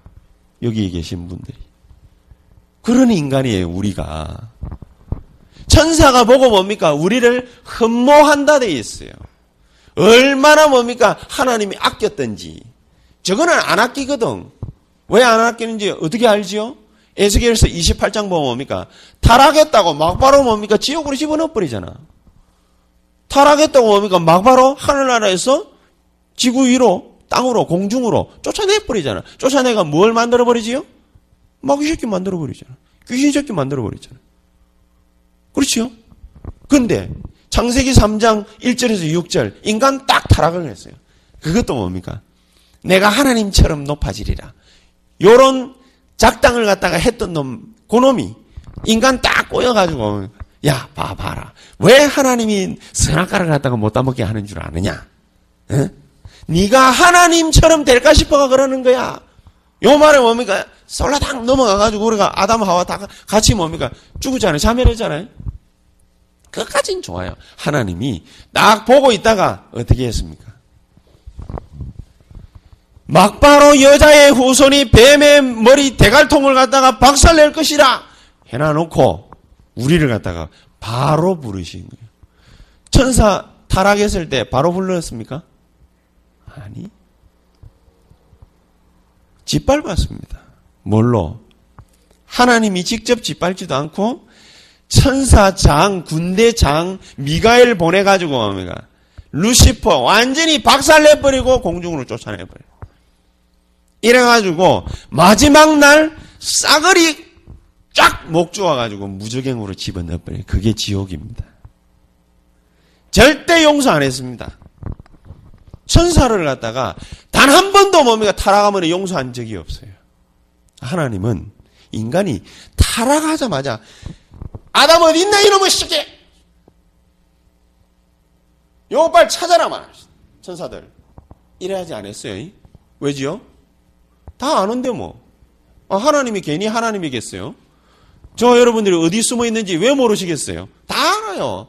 여기 계신 분들이 그런 인간이에요, 우리가. 천사가 보고 뭡니까? 우리를 흠모한다 돼 있어요. 얼마나 뭡니까? 하나님이 아꼈던지. 저거는 안 아끼거든. 왜 안 아끼는지 어떻게 알지요? 에스겔서 28장 보면 뭡니까? 타락했다고 막바로 뭡니까? 지옥으로 집어넣어 버리잖아. 타락했다고 뭡니까? 막바로 하늘나라에서 지구 위로, 땅으로, 공중으로 쫓아내 버리잖아. 쫓아내가 뭘 만들어 버리지요? 마귀 새끼 만들어 버리잖아. 귀신 새끼 만들어 버리잖아. 그렇죠? 근데 창세기 3장 1절에서 6절 인간 딱 타락을 했어요. 그것도 뭡니까? 내가 하나님처럼 높아지리라. 요런 작당을 갖다가 했던 놈, 그 놈이 인간 딱 꼬여가지고 야 봐봐라. 왜 하나님이 선악과를 갖다가 못 따먹게 하는 줄 아느냐? 에? 네가 하나님처럼 될까 싶어가 그러는 거야. 요 말에 뭡니까? 솔라당 넘어가가지고 우리가 아담 하와 다 같이 뭡니까? 죽었잖아요. 자멸했잖아요. 그것까진 좋아요. 하나님이 딱 보고 있다가 어떻게 했습니까? 막바로 여자의 후손이 뱀의 머리 대갈통을 갖다가 박살낼 것이라 해놔놓고 우리를 갖다가 바로 부르신 거예요. 천사 타락했을 때 바로 불렀습니까? 아니. 짓밟았습니다. 뭘로? 하나님이 직접 짓밟지도 않고 천사장, 군대장, 미가엘 보내가지고 뭡니까? 루시퍼 완전히 박살내버리고 공중으로 쫓아내버려요. 이래가지고 마지막 날 싸그리 쫙 목 조아가지고 무적행으로 집어넣어버려요. 그게 지옥입니다. 절대 용서 안 했습니다. 천사를 갖다가 단 한 번도 뭡니까 타락하면 용서한 적이 없어요. 하나님은 인간이 타락하자마자 아담 어디 있나 이놈의 새끼 요거 빨리 찾아라 말 천사들 이래 하지 않았어요. 왜지요? 다 아는데 뭐 아, 하나님이 괜히 하나님이겠어요? 저 여러분들이 어디 숨어 있는지 왜 모르시겠어요? 다 알아요.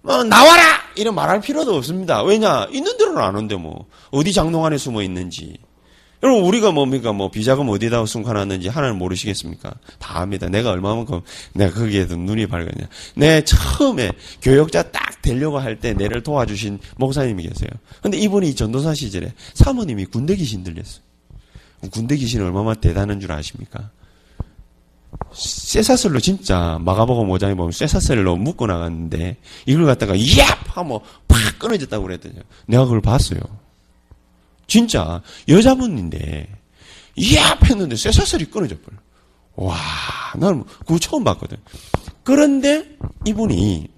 뭐 나와라 이런 말할 필요도 없습니다. 왜냐 있는 대로는 아는데 뭐 어디 장롱 안에 숨어 있는지. 여러분 우리가 뭡니까 뭐 비자금 어디다 숨겨놨는지 하나님 모르시겠습니까? 다 압니다. 내가 얼마만큼 내가 거기에도 눈이 밝았냐. 내 처음에 교역자 딱 되려고 할 때 내를 도와주신 목사님이 계세요. 근데 이분이 전도사 시절에 사모님이 군대 귀신 들렸어요. 군대 귀신 얼마나 대단한 줄 아십니까? 쇠사슬로 진짜 마가보고 모장에 보면 쇠사슬로 묶어 나갔는데 이걸 갖다가 얍 하면 팍 끊어졌다고 그랬더니 내가 그걸 봤어요. 진짜 여자분인데 얍 했는데 쇠사슬이 끊어져 버려. 와, 나는 그거 처음 봤거든. 그런데 이분이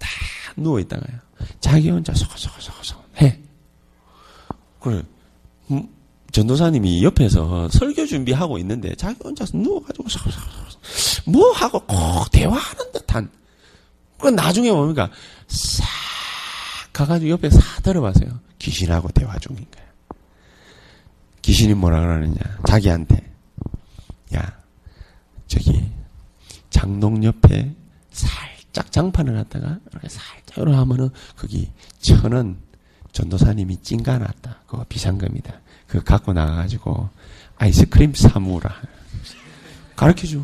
다 누워 있다가요. 자기 혼자 소소소소 해. 그래. 음, 전도사님이 옆에서 설교 준비하고 있는데 자기 혼자서 누워가지고 뭐 하고 꼭 대화하는 듯한 그 나중에 뭡니까 싹 가가지고 옆에 싹 들어봐서요. 귀신하고 대화 중인 거야. 귀신이 뭐라 그러느냐? 자기한테. 야 저기 장롱 옆에 살짝 장판을 갖다가 이렇게 살짝 이러 하면은 거기 천은 전도사님이 찡가놨다. 그거 비상금이다. 그 갖고 나가가지고 아이스크림 사무라. 가르쳐줘.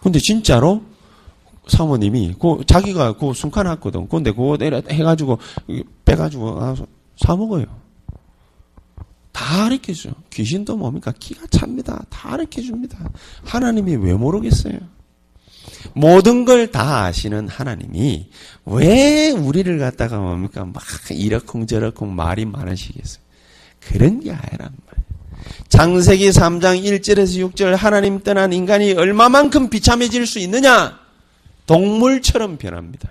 근데 진짜로 사모님이 그 자기가 그 숨겨놨거든. 근데 그거 해가지고 빼가지고 아, 사 먹어요. 다 가르쳐줘. 귀신도 뭡니까? 기가 찹니다. 다 가르쳐줍니다. 하나님이 왜 모르겠어요? 모든 걸 다 아시는 하나님이 왜 우리를 갖다가 뭡니까? 막 이러쿵저러쿵 말이 많으시겠어요? 그런 게 아니란 말이에요. 장세기 3장 1절에서 6절 하나님 떠난 인간이 얼마만큼 비참해질 수 있느냐? 동물처럼 변합니다.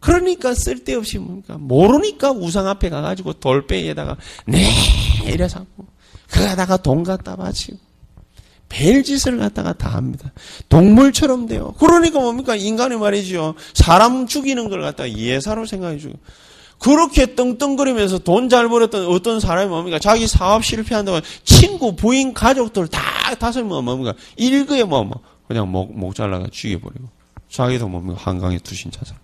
그러니까 쓸데없이 뭡니까? 모르니까 우상 앞에 가가지고 돌배에다가 네 이래서 하고 그가다가 돈 갖다 바치고 벨짓을 갖다가 다 합니다. 동물처럼 돼요. 그러니까 뭡니까? 인간이 말이죠. 사람 죽이는 걸 갖다가 예사로 생각해 주고 그렇게 떵떵거리면서 돈 잘 벌었던 어떤 사람이 뭡니까? 자기 사업 실패한다고 친구, 부인, 가족들 다 다섯 명 뭡니까? 일거에 뭐, 뭐 그냥 목, 목 잘라가 죽여버리고. 자기도 뭡니까? 한강에 투신 자살.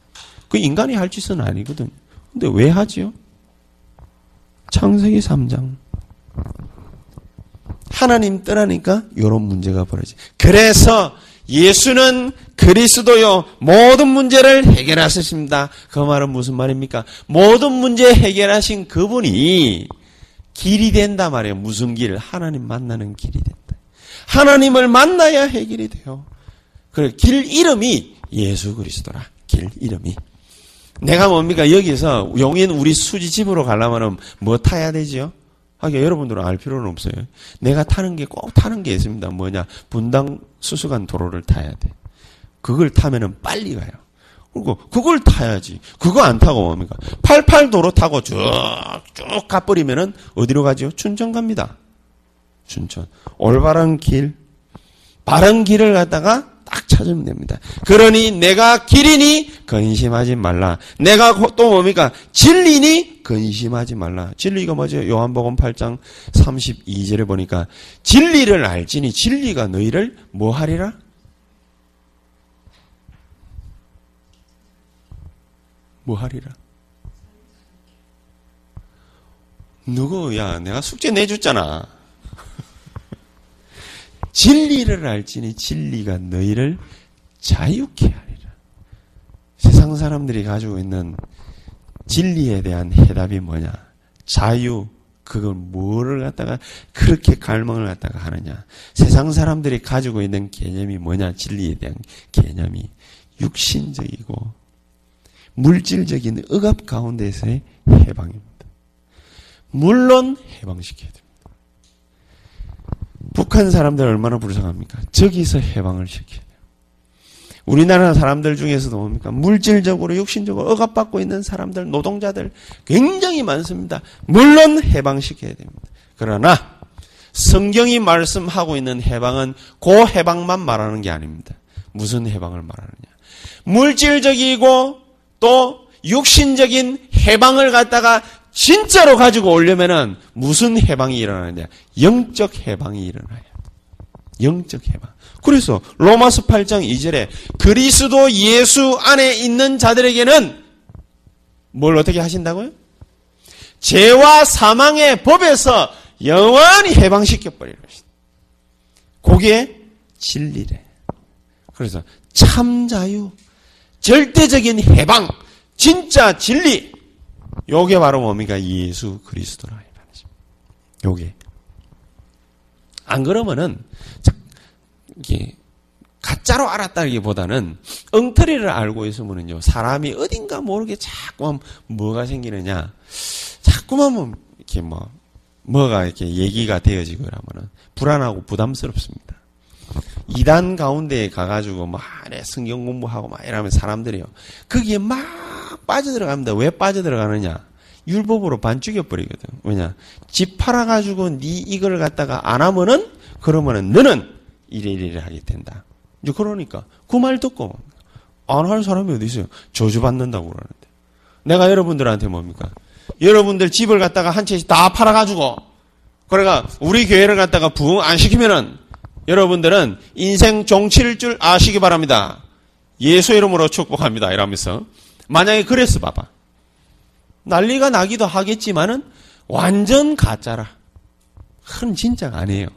그 인간이 할 짓은 아니거든. 근데 왜 하지요? 창세기 3장. 하나님 떠나니까 이런 문제가 벌어지. 그래서 예수는 그리스도요, 모든 문제를 해결하셨습니다. 그 말은 무슨 말입니까? 모든 문제 해결하신 그분이 길이 된다 말이에요. 무슨 길? 하나님 만나는 길이 된다. 하나님을 만나야 해결이 돼요. 그길 이름이 예수 그리스도라. 길 이름이. 내가 뭡니까? 여기서 용인 우리 수지 집으로 가려면 뭐 타야 되지요? 하긴 여러분들은 알 필요는 없어요. 내가 타는 게 꼭 타는 게 있습니다. 뭐냐? 분당 수수관 도로를 타야 돼. 그걸 타면은 빨리 가요. 그리고 그걸 타야지. 그거 안 타고 뭡니까? 88도로 타고 쭉쭉 가버리면은 어디로 가죠? 춘천 갑니다. 춘천. 올바른 길, 바른 길을 갖다가 딱 찾으면 됩니다. 그러니 내가 길이니 근심하지 말라. 내가 또 뭡니까? 진리니 근심하지 말라. 진리가 뭐죠? 요한복음 8장 32절에 보니까 진리를 알지니 진리가 너희를 뭐 하리라? 뭐 하리라? 누구야? 내가 숙제 내줬잖아. 진리를 알지니 진리가 너희를 자유케 하리라. 세상 사람들이 가지고 있는 진리에 대한 해답이 뭐냐? 자유. 그걸 뭐를 갖다가 그렇게 갈망을 갖다가 하느냐? 세상 사람들이 가지고 있는 개념이 뭐냐? 진리에 대한 개념이 육신적이고 물질적인 억압 가운데서의 해방입니다. 물론 해방시켜야 됩니다. 북한 사람들 얼마나 불쌍합니까? 저기서 해방을 시켜야 돼요. 우리나라 사람들 중에서도 뭡니까? 물질적으로, 육신적으로 억압받고 있는 사람들, 노동자들 굉장히 많습니다. 물론 해방시켜야 됩니다. 그러나 성경이 말씀하고 있는 해방은 그 해방만 말하는 게 아닙니다. 무슨 해방을 말하느냐? 물질적이고 또 육신적인 해방을 갖다가 진짜로 가지고 오려면은 무슨 해방이 일어나냐? 영적 해방이 일어나요. 영적 해방. 그래서 로마서 8장 2절에 그리스도 예수 안에 있는 자들에게는 뭘 어떻게 하신다고요? 죄와 사망의 법에서 영원히 해방시켜 버리는 것이다. 그게 진리래. 그래서 참 자유, 절대적인 해방, 진짜 진리, 요게 바로 뭡니까? 예수 그리스도라. 요게. 안 그러면은, 이게, 가짜로 알았다기보다는 엉터리를 알고 있으면요. 사람이 어딘가 모르게 자꾸만 뭐가 생기느냐. 자꾸만 뭐 이렇게 뭐, 뭐가 이렇게 얘기가 되어지고 그러면은 불안하고 부담스럽습니다. 이단 가운데에 가가지고 막 성경 공부하고 막 이러면 사람들이요. 거기에 막 빠져들어갑니다. 왜 빠져들어가느냐? 율법으로 반 죽여버리거든. 왜냐? 집 팔아가지고 네 이걸 갖다가 안 하면은 그러면은 너는 이래 이래 하게 된다. 이제 그러니까 그 말 듣고 안 할 사람이 어디 있어요? 저주받는다고 그러는데. 내가 여러분들한테 뭡니까? 여러분들 집을 갖다가 한 채씩 다 팔아가지고 그러니까 우리 교회를 갖다가 부흥 안 시키면은 여러분들은 인생 종칠 줄 아시기 바랍니다. 예수 이름으로 축복합니다. 이러면서 만약에 그랬어 봐봐. 난리가 나기도 하겠지만은 완전 가짜라. 그건 진짜가 아니에요.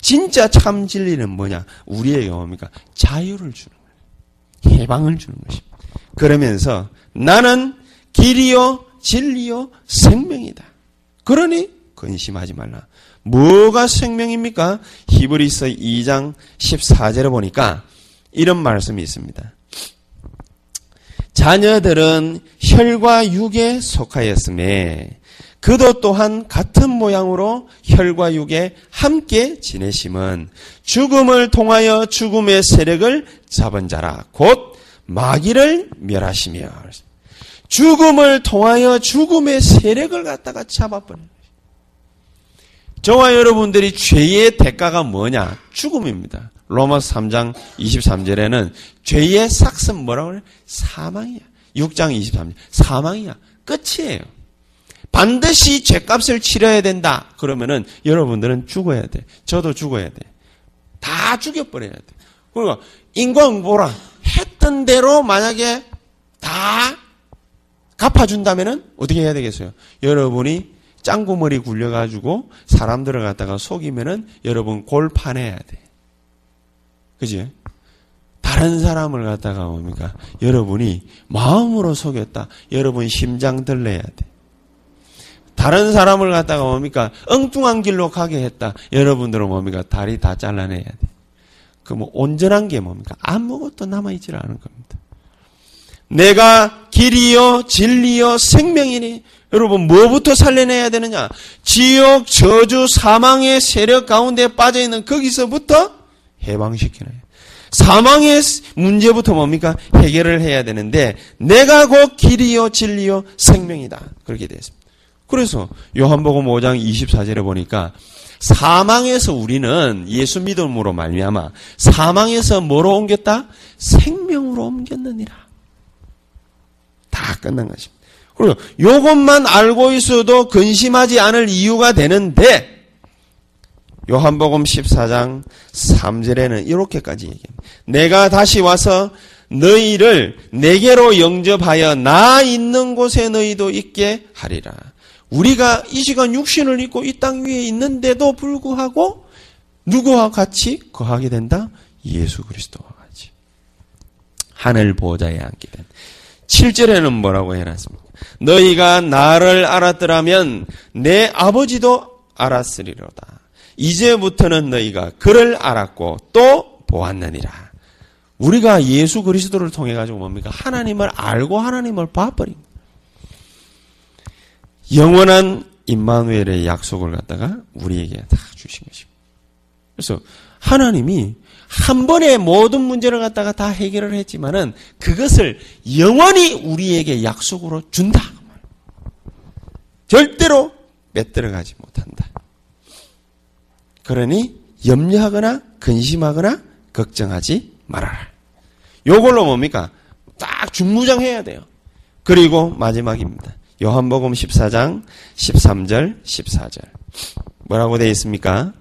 진짜 참 진리는 뭐냐? 우리에게 뭡니까? 자유를 주는 거예요. 해방을 주는 것입니다. 그러면서 나는 길이요, 진리요, 생명이다. 그러니 근심하지 말라. 뭐가 생명입니까? 히브리서 2장 14절에 보니까 이런 말씀이 있습니다. 자녀들은 혈과 육에 속하였음에 그도 또한 같은 모양으로 혈과 육에 함께 지내심은 죽음을 통하여 죽음의 세력을 잡은 자라 곧 마귀를 멸하시며 죽음을 통하여 죽음의 세력을 갖다가 잡아버린 저와 여러분들이 죄의 대가가 뭐냐? 죽음입니다. 로마서 3장 23절에는 죄의 삭은 뭐라고 그래? 사망이야. 6장 23절. 사망이야. 끝이에요. 반드시 죄값을 치러야 된다. 그러면은 여러분들은 죽어야 돼. 저도 죽어야 돼. 다 죽여버려야 돼. 그러니까 인과응보라 했던 대로 만약에 다 갚아준다면은 어떻게 해야 되겠어요? 여러분이 짱구머리 굴려가지고 사람들을 갖다가 속이면은 여러분 골판해야 돼. 그지? 다른 사람을 갖다가 뭡니까? 여러분이 마음으로 속였다. 여러분 심장 들려야 돼. 다른 사람을 갖다가 뭡니까? 엉뚱한 길로 가게 했다. 여러분들은 뭡니까? 다리 다 잘라내야 돼. 그 뭐 온전한 게 뭡니까? 아무것도 남아있질 않은 겁니다. 내가 길이요, 진리요, 생명이니. 여러분, 뭐부터 살려내야 되느냐? 지옥, 저주, 사망의 세력 가운데 빠져 있는 거기서부터 해방시키는 사망의 문제부터 뭡니까? 해결을 해야 되는데, 내가 곧 길이요, 진리요, 생명이다. 그렇게 되어 있습니다. 그래서 요한복음 5장 24절에 보니까 사망에서 우리는 예수 믿음으로 말미암아 사망에서 뭐로 옮겼다? 생명으로 옮겼느니라. 다 끝난 것입니다. 그리고 요것만 알고 있어도 근심하지 않을 이유가 되는데 요한복음 14장 3절에는 이렇게까지 얘기합니다. 내가 다시 와서 너희를 내게로 영접하여 나 있는 곳에 너희도 있게 하리라. 우리가 이 시간 육신을 입고 이 땅 위에 있는데도 불구하고 누구와 같이 거하게 된다? 예수 그리스도와 같이. 하늘 보좌에 앉게 된. 7절에는 뭐라고 해놨습니까? 너희가 나를 알았더라면 내 아버지도 알았으리로다. 이제부터는 너희가 그를 알았고 또 보았느니라. 우리가 예수 그리스도를 통해 가지고 뭡니까? 하나님을 알고 하나님을 봐버린 영원한 임마누엘의 약속을 갖다가 우리에게 다 주신 것입니다. 그래서 하나님이 한 번에 모든 문제를 갖다가 다 해결을 했지만은 그것을 영원히 우리에게 약속으로 준다. 절대로 빼들어가지 못한다. 그러니 염려하거나 근심하거나 걱정하지 말아라. 요걸로 뭡니까? 딱 중무장해야 돼요. 그리고 마지막입니다. 요한복음 14장 13절 14절. 뭐라고 되어 있습니까?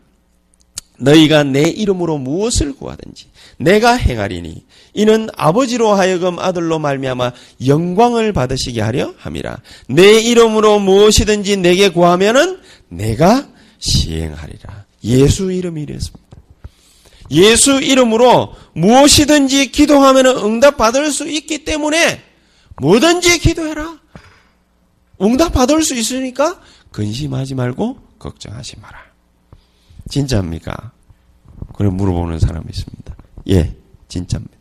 너희가 내 이름으로 무엇을 구하든지 내가 행하리니 이는 아버지로 하여금 아들로 말미암아 영광을 받으시게 하려 함이라. 내 이름으로 무엇이든지 내게 구하면은 내가 시행하리라. 예수 이름이 이랬습니다. 예수 이름으로 무엇이든지 기도하면 응답 받을 수 있기 때문에 뭐든지 기도해라. 응답 받을 수 있으니까 근심하지 말고 걱정하지 마라. 진짜입니까? 그래 물어보는 사람이 있습니다. 예, 진짜입니다.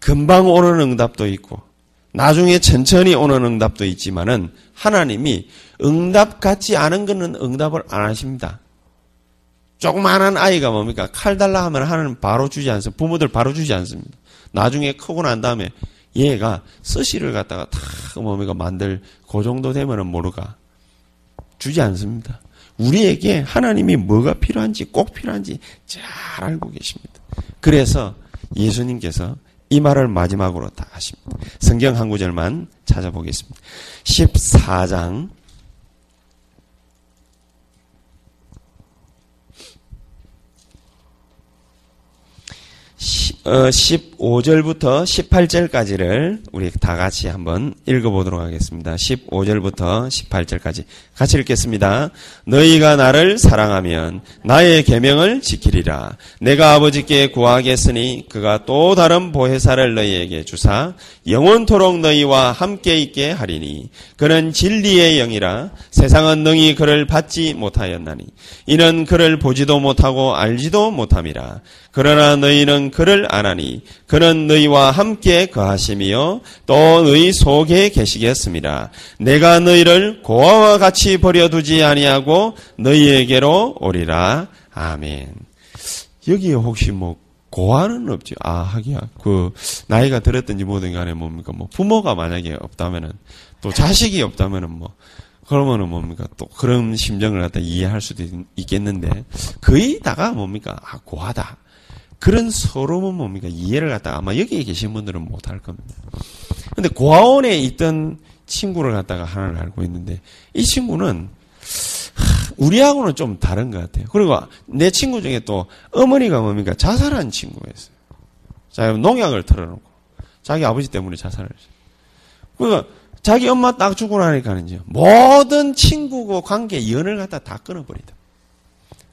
금방 오는 응답도 있고 나중에 천천히 오는 응답도 있지만은 하나님이 응답 같지 않은 거는 응답을 안 하십니다. 조그마한 아이가 뭡니까? 칼 달라 하면 하나님 바로 주지 않습니다. 부모들 바로 주지 않습니다. 나중에 크고 난 다음에 얘가 스시를 갖다가 다 뭡니까 만들 그 정도 되면은 모르가 주지 않습니다. 우리에게 하나님이 뭐가 필요한지 꼭 필요한지 잘 알고 계십니다. 그래서 예수님께서 이 말을 마지막으로 다 하십니다. 성경 한 구절만 찾아보겠습니다. 14장 15절부터 어, 18절까지를 우리 다 같이 한번 읽어보도록 하겠습니다. 15절부터 18절까지 같이 읽겠습니다. 너희가 나를 사랑하면 나의 계명을 지키리라. 내가 아버지께 구하겠으니 그가 또 다른 보혜사를 너희에게 주사 영원토록 너희와 함께 있게 하리니 그는 진리의 영이라 세상은 능히 그를 받지 못하였나니 이는 그를 보지도 못하고 알지도 못함이라. 그러나 너희는 그를 아나니 그는 너희와 함께 거하심이요 또 너희 속에 계시겠습니다. 내가 너희를 고아와 같이 버려두지 아니하고 너희에게로 오리라. 아멘. 여기에 혹시 뭐 고아는 없죠. 아, 하기야. 그, 나이가 들었든지 뭐든 간에 뭡니까. 뭐, 부모가 만약에 없다면은, 또 자식이 없다면은 뭐, 그러면은 뭡니까. 또 그런 심정을 갖다 이해할 수도 있 겠는데, 거의 다가 뭡니까. 아, 고하다. 그런 서러움은 뭡니까? 이해를 갖다가 아마 여기에 계신 분들은 못할 겁니다. 근데 고아원에 있던 친구를 갖다가 하나를 알고 있는데 이 친구는 우리하고는 좀 다른 것 같아요. 그리고 내 친구 중에 또 어머니가 뭡니까? 자살한 친구였어요. 자, 농약을 털어놓고 자기 아버지 때문에 자살을 했어요. 그러니까 자기 엄마 딱 죽고 나니까는 요. 모든 친구고 관계 연을 갖다 다 끊어버리다.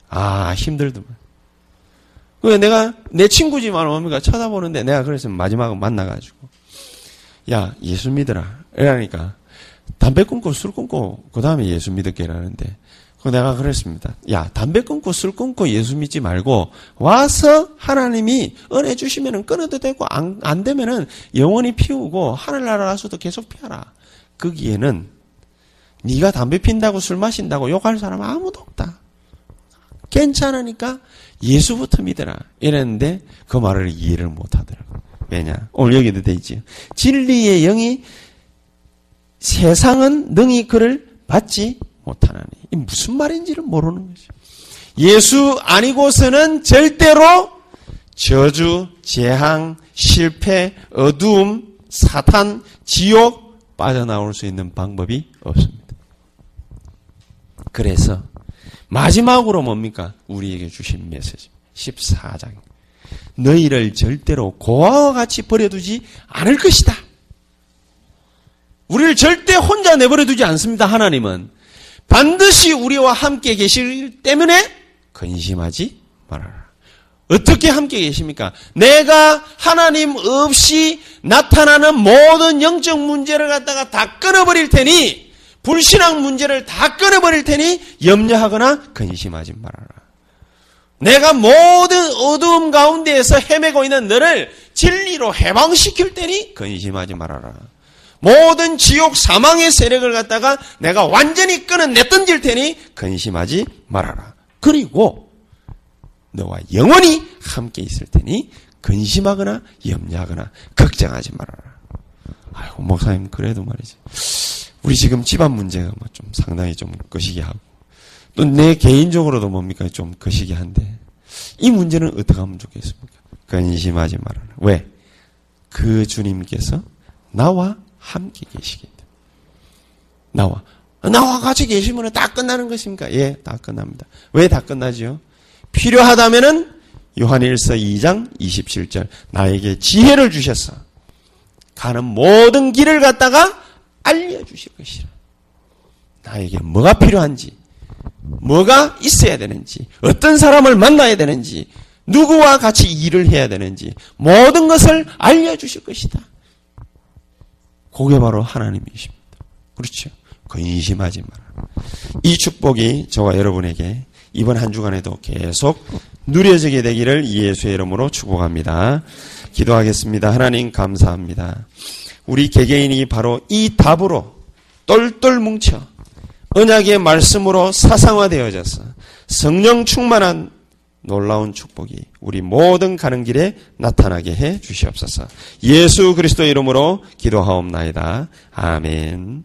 아, 힘들더만. 그 내가 내 친구지만 뭡니까 쳐다보는데 내가 그래서 마지막으로 만나가지고 야 예수 믿어라 이러니까 담배 끊고 술 끊고 그 다음에 예수 믿을게라는데 그 내가 그랬습니다. 야 담배 끊고 술 끊고 예수 믿지 말고 와서 하나님이 은혜 주시면은 끊어도 되고 안, 안 되면은 영원히 피우고 하늘나라 가서도 계속 피하라. 거기에는 네가 담배 핀다고 술 마신다고 욕할 사람 아무도 없다. 괜찮으니까 예수부터 믿어라. 이랬는데 그 말을 이해를 못 하더라고. 왜냐? 오늘 여기도 돼 있지. 진리의 영이 세상은 능히 그를 받지 못하나니. 이 무슨 말인지를 모르는 거죠. 예수 아니고서는 절대로 저주, 재앙, 실패, 어두움, 사탄, 지옥 빠져나올 수 있는 방법이 없습니다. 그래서 마지막으로 뭡니까? 우리에게 주신 메시지. 14장. 너희를 절대로 고아와 같이 버려두지 않을 것이다. 우리를 절대 혼자 내버려두지 않습니다. 하나님은 반드시 우리와 함께 계실 때문에 근심하지 말아라. 어떻게 함께 계십니까? 내가 하나님 없이 나타나는 모든 영적 문제를 갖다가 다 끊어버릴 테니 불신앙 문제를 다 끊어버릴 테니 염려하거나 근심하지 말아라. 내가 모든 어두움 가운데에서 헤매고 있는 너를 진리로 해방시킬 테니 근심하지 말아라. 모든 지옥 사망의 세력을 갖다가 내가 완전히 끊어내 던질 테니 근심하지 말아라. 그리고 너와 영원히 함께 있을 테니 근심하거나 염려하거나 걱정하지 말아라. 아이고 목사님 그래도 말이지. 우리 지금 집안 문제가 뭐좀 상당히 좀 거시기 하고 또 내 개인적으로도 뭡니까 좀 거시기 한데 이 문제는 어떻게 하면 좋겠습니까? 근심하지 말아라. 왜? 그 주님께서 나와 함께 계시기 때문에. 나와. 나와 같이 계시면 다 끝나는 것입니까? 예, 다 끝납니다. 왜 다 끝나지요? 필요하다면은 요한일서 2장 27절 나에게 지혜를 주셨어. 가는 모든 길을 갖다가 알려주실 것이라. 나에게 뭐가 필요한지, 뭐가 있어야 되는지, 어떤 사람을 만나야 되는지, 누구와 같이 일을 해야 되는지, 모든 것을 알려주실 것이다. 그게 바로 하나님이십니다. 그렇죠? 근심하지 마라. 이 축복이 저와 여러분에게 이번 한 주간에도 계속 누려지게 되기를 예수의 이름으로 축복합니다. 기도하겠습니다. 하나님 감사합니다. 우리 개개인이 바로 이 답으로 똘똘 뭉쳐 언약의 말씀으로 사상화되어져서 성령 충만한 놀라운 축복이 우리 모든 가는 길에 나타나게 해 주시옵소서. 예수 그리스도 이름으로 기도하옵나이다. 아멘.